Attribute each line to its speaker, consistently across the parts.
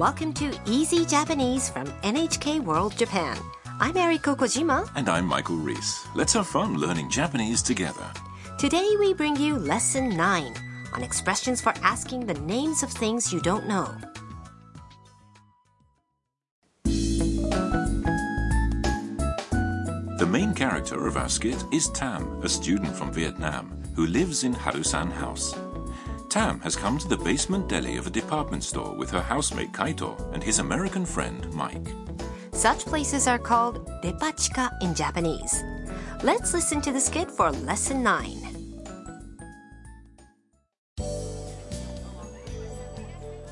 Speaker 1: Welcome to Easy Japanese from NHK World Japan. I'm Eriko Kojima.
Speaker 2: And I'm Michael Reese. Let's have fun learning Japanese together.
Speaker 1: Today we bring you Lesson 9 on expressions for asking the names of things you don't know.
Speaker 2: The main character of our skit is Tam, a student from Vietnam who lives in Harusan House. Tam has come to the basement deli of a department store with her housemate Kaito and his American friend Mike.
Speaker 1: Such places are called depachika in Japanese. Let's listen to the skit for Lesson 9.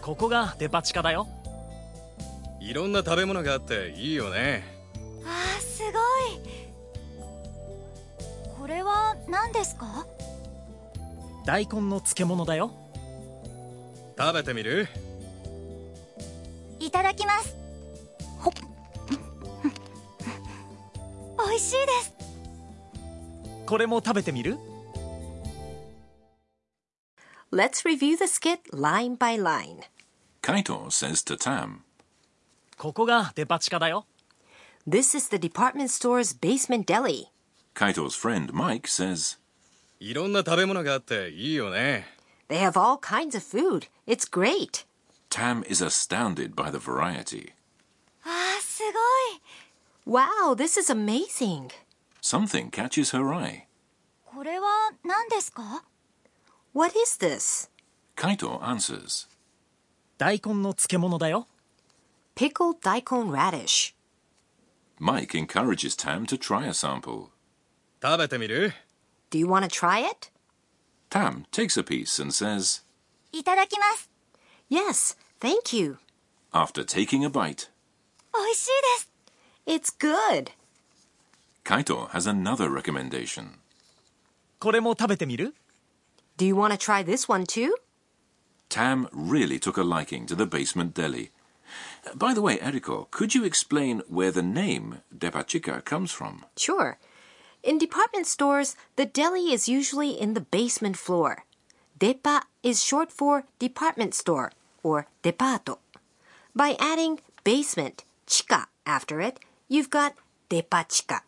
Speaker 3: ここがデパ地下だよ
Speaker 4: いろんな食べ物があっていいよね
Speaker 5: あーすごいこれは何ですか
Speaker 3: 大根の漬物だよ
Speaker 4: 食べてみる
Speaker 5: いただきますほっ美味しいです
Speaker 3: これも食べてみる
Speaker 1: Let's review the skit line by line.
Speaker 2: Kaito says to Tam,
Speaker 3: ここがデパ地下だよ
Speaker 1: This is the department store's basement deli.
Speaker 2: Kaito's friend Mike says,
Speaker 4: いろんな食べ物があっていいよね
Speaker 1: They have all kinds of food. It's great.
Speaker 2: Tam is astounded by the variety.
Speaker 5: あーすごい
Speaker 1: Wow, this is amazing.
Speaker 2: Something catches her eye.
Speaker 5: これは何ですか
Speaker 1: What is this?
Speaker 2: Kaito answers,
Speaker 3: 大根の漬物だよ
Speaker 1: Pickled daikon radish.
Speaker 2: Mike encourages Tam to try a sample.
Speaker 4: 食べてみる
Speaker 1: do you want to try it?
Speaker 2: Tam takes a piece and says,
Speaker 5: いただきます。
Speaker 1: Yes, thank you.
Speaker 2: After taking a bite,
Speaker 5: おいしいです。
Speaker 1: It's good.
Speaker 2: Kaito has another recommendation.
Speaker 3: これも食べてみる
Speaker 1: Do you want to try this one too?
Speaker 2: Tam really took a liking to the basement deli. By the way, Eriko, could you explain where the name Depachika comes from?
Speaker 1: Sure. In department stores, the deli is usually in the basement floor. Depa is short for department store or depato. By adding basement, chika after it, you've got depachika.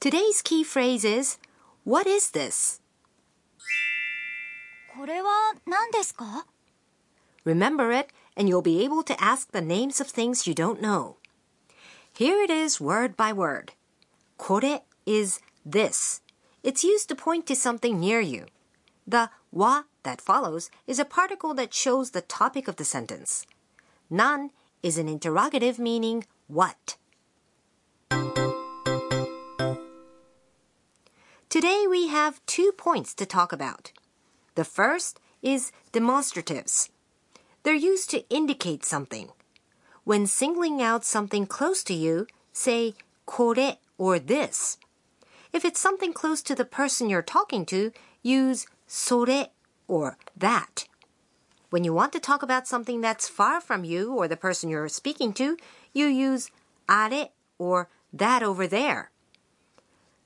Speaker 1: Today's key phrase is, What is this?
Speaker 5: これは何ですか
Speaker 1: Remember it, and you'll be able to ask the names of things you don't know. Here it is word by word. これ is this. It's used to point to something near you. The wa that follows is a particle that shows the topic of the sentence. Nan is an interrogative meaning what. Today we have two points to talk about. The first is demonstratives. They're used to indicate something. When singling out something close to you, say kore or this. If it's something close to the person you're talking to, use sore or that. When you want to talk about something that's far from you or the person you're speaking to, you use are or that over there.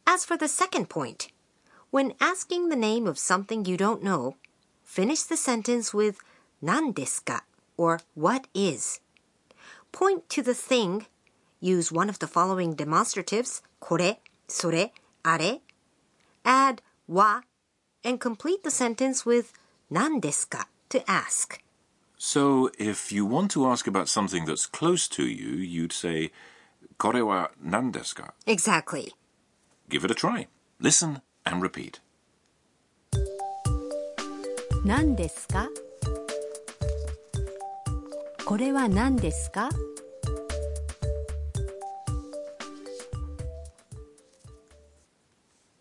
Speaker 1: As for the second point, when asking the name of something you don't know, finish the sentence with 何ですか or what is. Point to the thing. Use one of the following demonstratives これ、それ、あれ. Add は and complete the sentence with 何ですか to ask.
Speaker 2: So, if you want to ask about something that's close to you, you'd say, これは何ですか?
Speaker 1: Exactly.
Speaker 2: Give it a try. Listen and repeat.
Speaker 6: 何ですか これは何ですか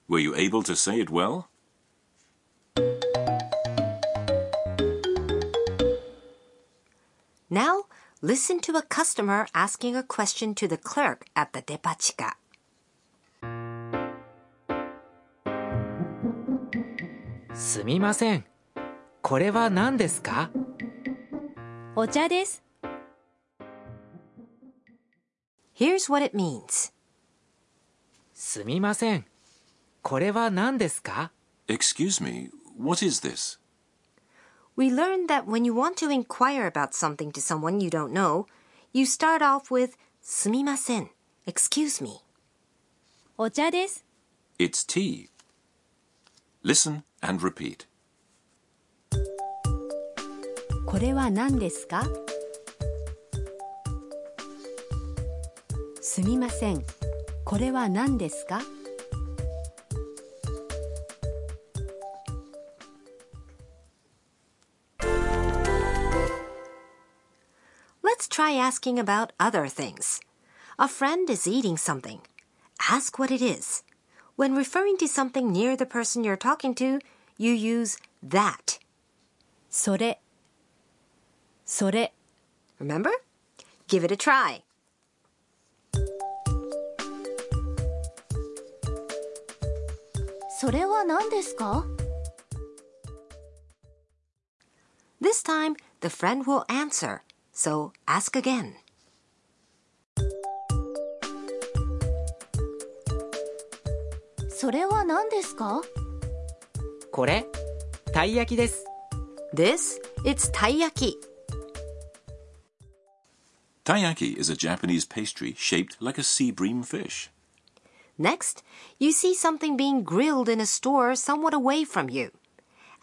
Speaker 2: Were you able to say it well?
Speaker 1: Now, listen to a customer asking a question to the clerk at the depachika.
Speaker 7: すみません。これは何ですか
Speaker 6: お茶です
Speaker 1: Here's what it means.
Speaker 7: すみません。これは何ですか
Speaker 2: Excuse me, what is this?
Speaker 1: We learned that when you want to inquire about something to someone you don't know, you start off with すみません excuse me.
Speaker 6: お茶です。
Speaker 2: It's tea. Listen and repeat.
Speaker 6: これは何ですかすみません。これは何ですか
Speaker 1: Let's try asking about other things. A friend is eating something. Ask what it is. When referring to something near the person you're talking to, you use that.
Speaker 6: それ。 それ。
Speaker 1: Remember? Give it a try.
Speaker 5: それは何ですか
Speaker 1: This time, the friend will answer. So ask again.
Speaker 5: それは何ですか
Speaker 7: これたい焼きです
Speaker 1: This, it's taiyaki.
Speaker 2: Taiyaki is a Japanese pastry shaped like a sea bream fish.
Speaker 1: Next, you see something being grilled in a store somewhat away from you.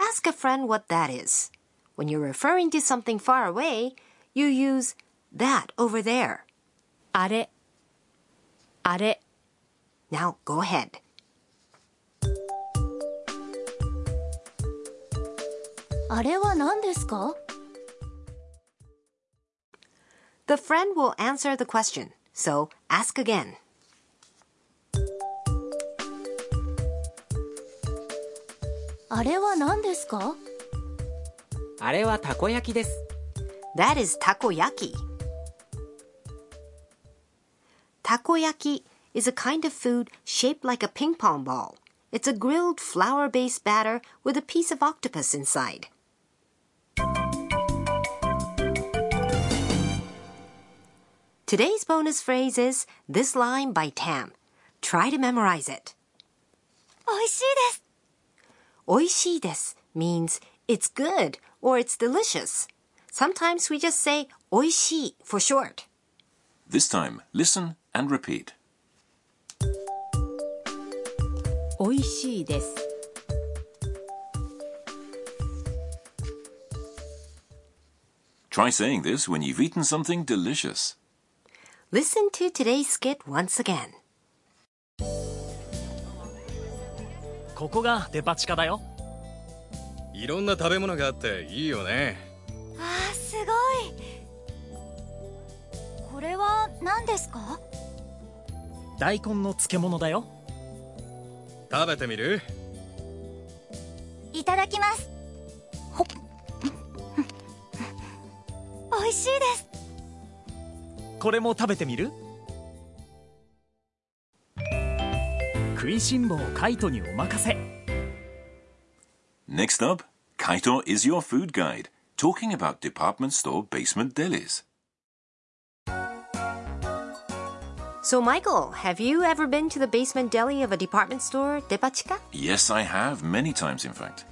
Speaker 1: Ask a friend what that is. When you're referring to something far away, you use that over there.
Speaker 6: あれ。あれ。
Speaker 1: Now go ahead. The friend will answer the question, so ask again. That is takoyaki. Takoyaki is a kind of food shaped like a ping pong ball. It's a grilled flour based batter with a piece of octopus inside. Today's bonus phrase is this line by Tam. Try to memorize it.
Speaker 5: 美味しいです
Speaker 1: Oishii desu means it's good or it's delicious. Sometimes we just say oishii for short.
Speaker 2: This time, listen and repeat.
Speaker 6: おいしいです。
Speaker 2: Try saying this when you've eaten something delicious.
Speaker 1: Listen to today's skit once again.
Speaker 3: ここがデパ地下だよ。
Speaker 4: いろんな食べ物があっていいよね。
Speaker 5: あーすごい。これは何ですか？
Speaker 3: 大根の漬物だよ。
Speaker 4: 食べてみる？
Speaker 5: いただきます。ほっ。美味しいです
Speaker 3: これも食べてみる食いしん坊カイトにお任せ
Speaker 2: Next up, Kaito is your food guide, talking about department store basement delis.
Speaker 1: So, Michael, have you ever been to the basement deli of a department store, Depachika?
Speaker 2: Yes, I have, many times in fact.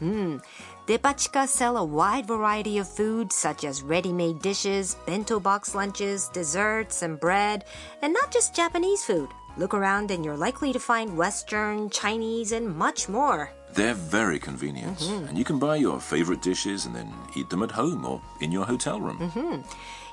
Speaker 1: Depachika sell a wide variety of food such as ready-made dishes, bento box lunches, desserts, and bread, and not just Japanese food. Look around and you're likely to find Western, Chinese, and much more.
Speaker 2: They're very convenient, mm-hmm. and you can buy your favorite dishes and then eat them at home or in your hotel room. Mm-hmm.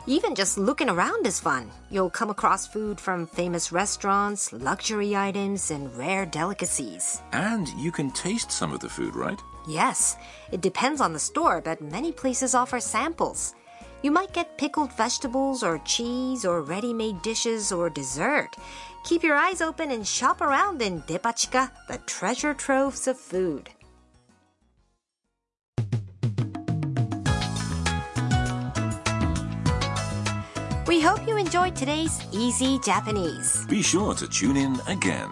Speaker 1: Even just looking around is fun. You'll come across food from famous restaurants, luxury items, and rare delicacies.
Speaker 2: And you can taste some of the food, right?
Speaker 1: Yes, it depends on the store, but many places offer samples. You might get pickled vegetables or cheese or ready made dishes or dessert. Keep your eyes open and shop around in Depachika, the treasure troves of food. Hope you enjoyed today's Easy Japanese.
Speaker 2: Be sure to tune in again.